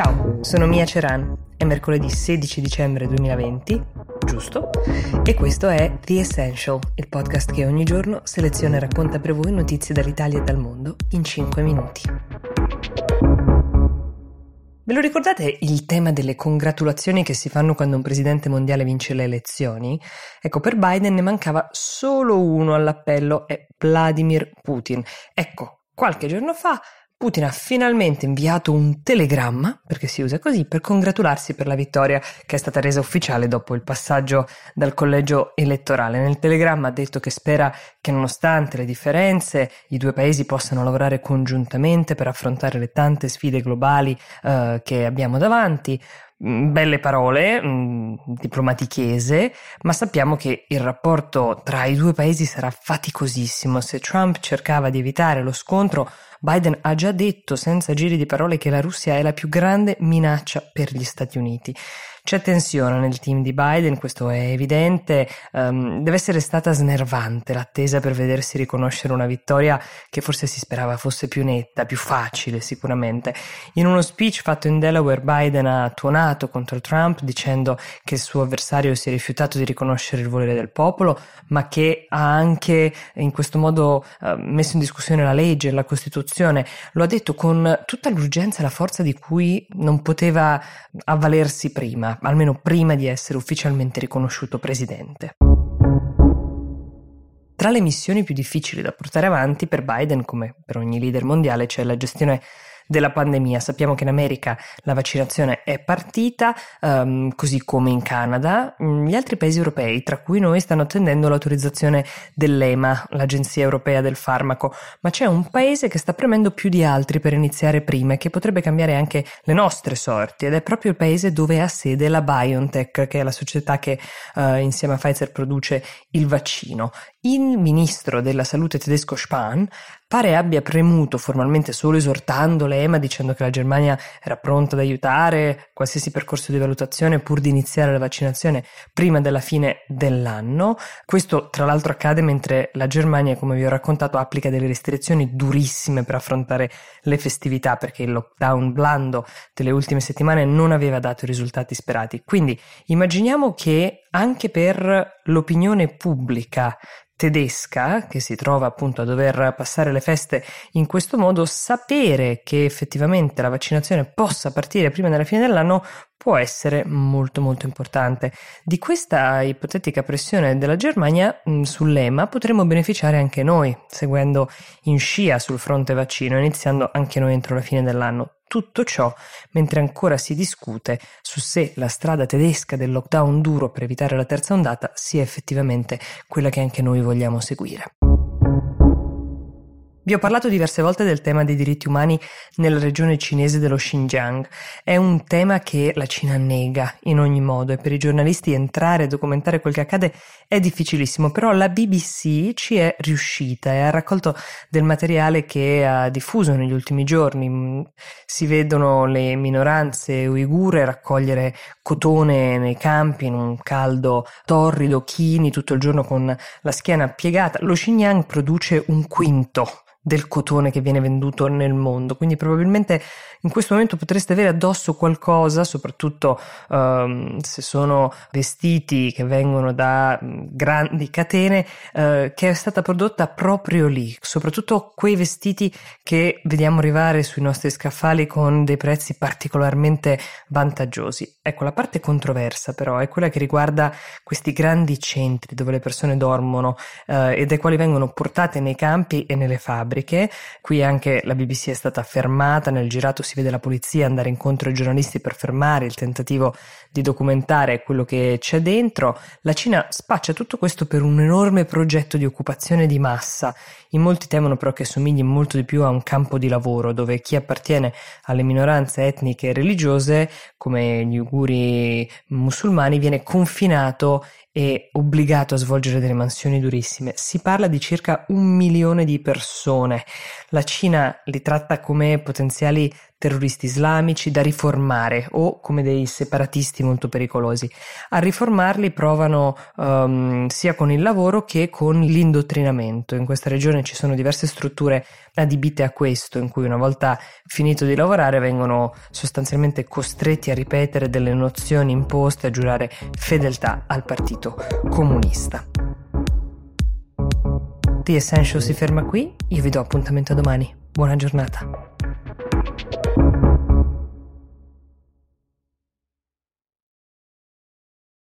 Ciao, sono Mia Ceran. È mercoledì 16 dicembre 2020, giusto? E questo è The Essential, il podcast che ogni giorno seleziona e racconta per voi notizie dall'Italia e dal mondo in 5 minuti. Ve lo ricordate il tema delle congratulazioni che si fanno quando un presidente mondiale vince le elezioni? Ecco, per Biden ne mancava solo uno all'appello, è Vladimir Putin. Ecco, qualche giorno fa Putin ha finalmente inviato un telegramma, perché si usa così, per congratularsi per la vittoria che è stata resa ufficiale dopo il passaggio dal collegio elettorale. Nel telegramma ha detto che spera che nonostante le differenze i due paesi possano lavorare congiuntamente per affrontare le tante sfide globali eh, che abbiamo davanti. Mm, belle parole, mh, mm, diplomatichese, ma sappiamo che il rapporto tra i due paesi sarà faticosissimo. Se Trump cercava di evitare lo scontro, Biden ha già detto senza giri di parole che la Russia è la più grande minaccia per gli Stati Uniti. C'è tensione nel team di Biden, questo è evidente, um, deve essere stata snervante l'attesa per vedersi riconoscere una vittoria che forse si sperava fosse più netta, più facile sicuramente. In uno speech fatto in Delaware Biden ha tuonato contro Trump dicendo che il suo avversario si è rifiutato di riconoscere il volere del popolo, ma che ha anche in questo modo uh, messo in discussione la legge, la Costituzione. Lo ha detto con tutta l'urgenza e la forza di cui non poteva avvalersi prima almeno prima di essere ufficialmente riconosciuto presidente. Tra le missioni più difficili da portare avanti per Biden, come per ogni leader mondiale, c'è la gestione della pandemia. Sappiamo che in America la vaccinazione è partita, um, così come in Canada. Mm, gli altri paesi europei, tra cui noi, stanno attendendo l'autorizzazione dell'EMA, l'Agenzia Europea del Farmaco, ma c'è un paese che sta premendo più di altri per iniziare prima e che potrebbe cambiare anche le nostre sorti ed è proprio il paese dove ha sede la BioNTech, che è la società che uh, insieme a Pfizer produce il vaccino. Il ministro della salute tedesco Spahn pare abbia premuto formalmente solo esortando l'EMA dicendo che la Germania era pronta ad aiutare qualsiasi percorso di valutazione pur di iniziare la vaccinazione prima della fine dell'anno. Questo tra l'altro accade mentre la Germania, come vi ho raccontato, applica delle restrizioni durissime per affrontare le festività perché il lockdown blando delle ultime settimane non aveva dato i risultati sperati. Quindi immaginiamo che anche per l'opinione pubblica tedesca, che si trova appunto a dover passare le feste in questo modo, sapere che effettivamente la vaccinazione possa partire prima della fine dell'anno può essere molto molto importante. Di questa ipotetica pressione della Germania mh, sull'EMA potremmo beneficiare anche noi, seguendo in scia sul fronte vaccino, iniziando anche noi entro la fine dell'anno. Tutto ciò mentre ancora si discute su se la strada tedesca del lockdown duro per evitare la terza ondata sia effettivamente quella che anche noi vogliamo seguire. Vi ho parlato diverse volte del tema dei diritti umani nella regione cinese dello Xinjiang. È un tema che la Cina nega in ogni modo e per i giornalisti entrare e documentare quel che accade è difficilissimo, però la BBC ci è riuscita e ha raccolto del materiale che ha diffuso negli ultimi giorni. Si vedono le minoranze uigure raccogliere cotone nei campi in un caldo torrido, chini tutto il giorno con la schiena piegata. Lo Xinjiang produce un quinto del cotone che viene venduto nel mondo. Quindi probabilmente in questo momento potreste avere addosso qualcosa, soprattutto um, se sono vestiti che vengono da mm, grandi catene, uh, che è stata prodotta proprio lì, soprattutto quei vestiti che vediamo arrivare sui nostri scaffali con dei prezzi particolarmente vantaggiosi. Ecco, la parte controversa però è quella che riguarda questi grandi centri dove le persone dormono uh, e dai quali vengono portate nei campi e nelle fabbriche fabbriche. Qui anche la BBC è stata fermata, nel girato si vede la polizia andare incontro ai giornalisti per fermare il tentativo di documentare quello che c'è dentro. La Cina spaccia tutto questo per un enorme progetto di occupazione di massa. In molti temono però che somigli molto di più a un campo di lavoro dove chi appartiene alle minoranze etniche e religiose, come gli uiguri musulmani, viene confinato e obbligato a svolgere delle mansioni durissime. Si parla di circa un milione di persone persone. La Cina li tratta come potenziali terroristi islamici da riformare o come dei separatisti molto pericolosi. A riformarli provano um, sia con il lavoro che con l'indottrinamento. In questa regione ci sono diverse strutture adibite a questo, in cui una volta finito di lavorare vengono sostanzialmente costretti a ripetere delle nozioni imposte, a giurare fedeltà al partito comunista. The Essential si ferma qui, io vi do appuntamento domani. Buona giornata.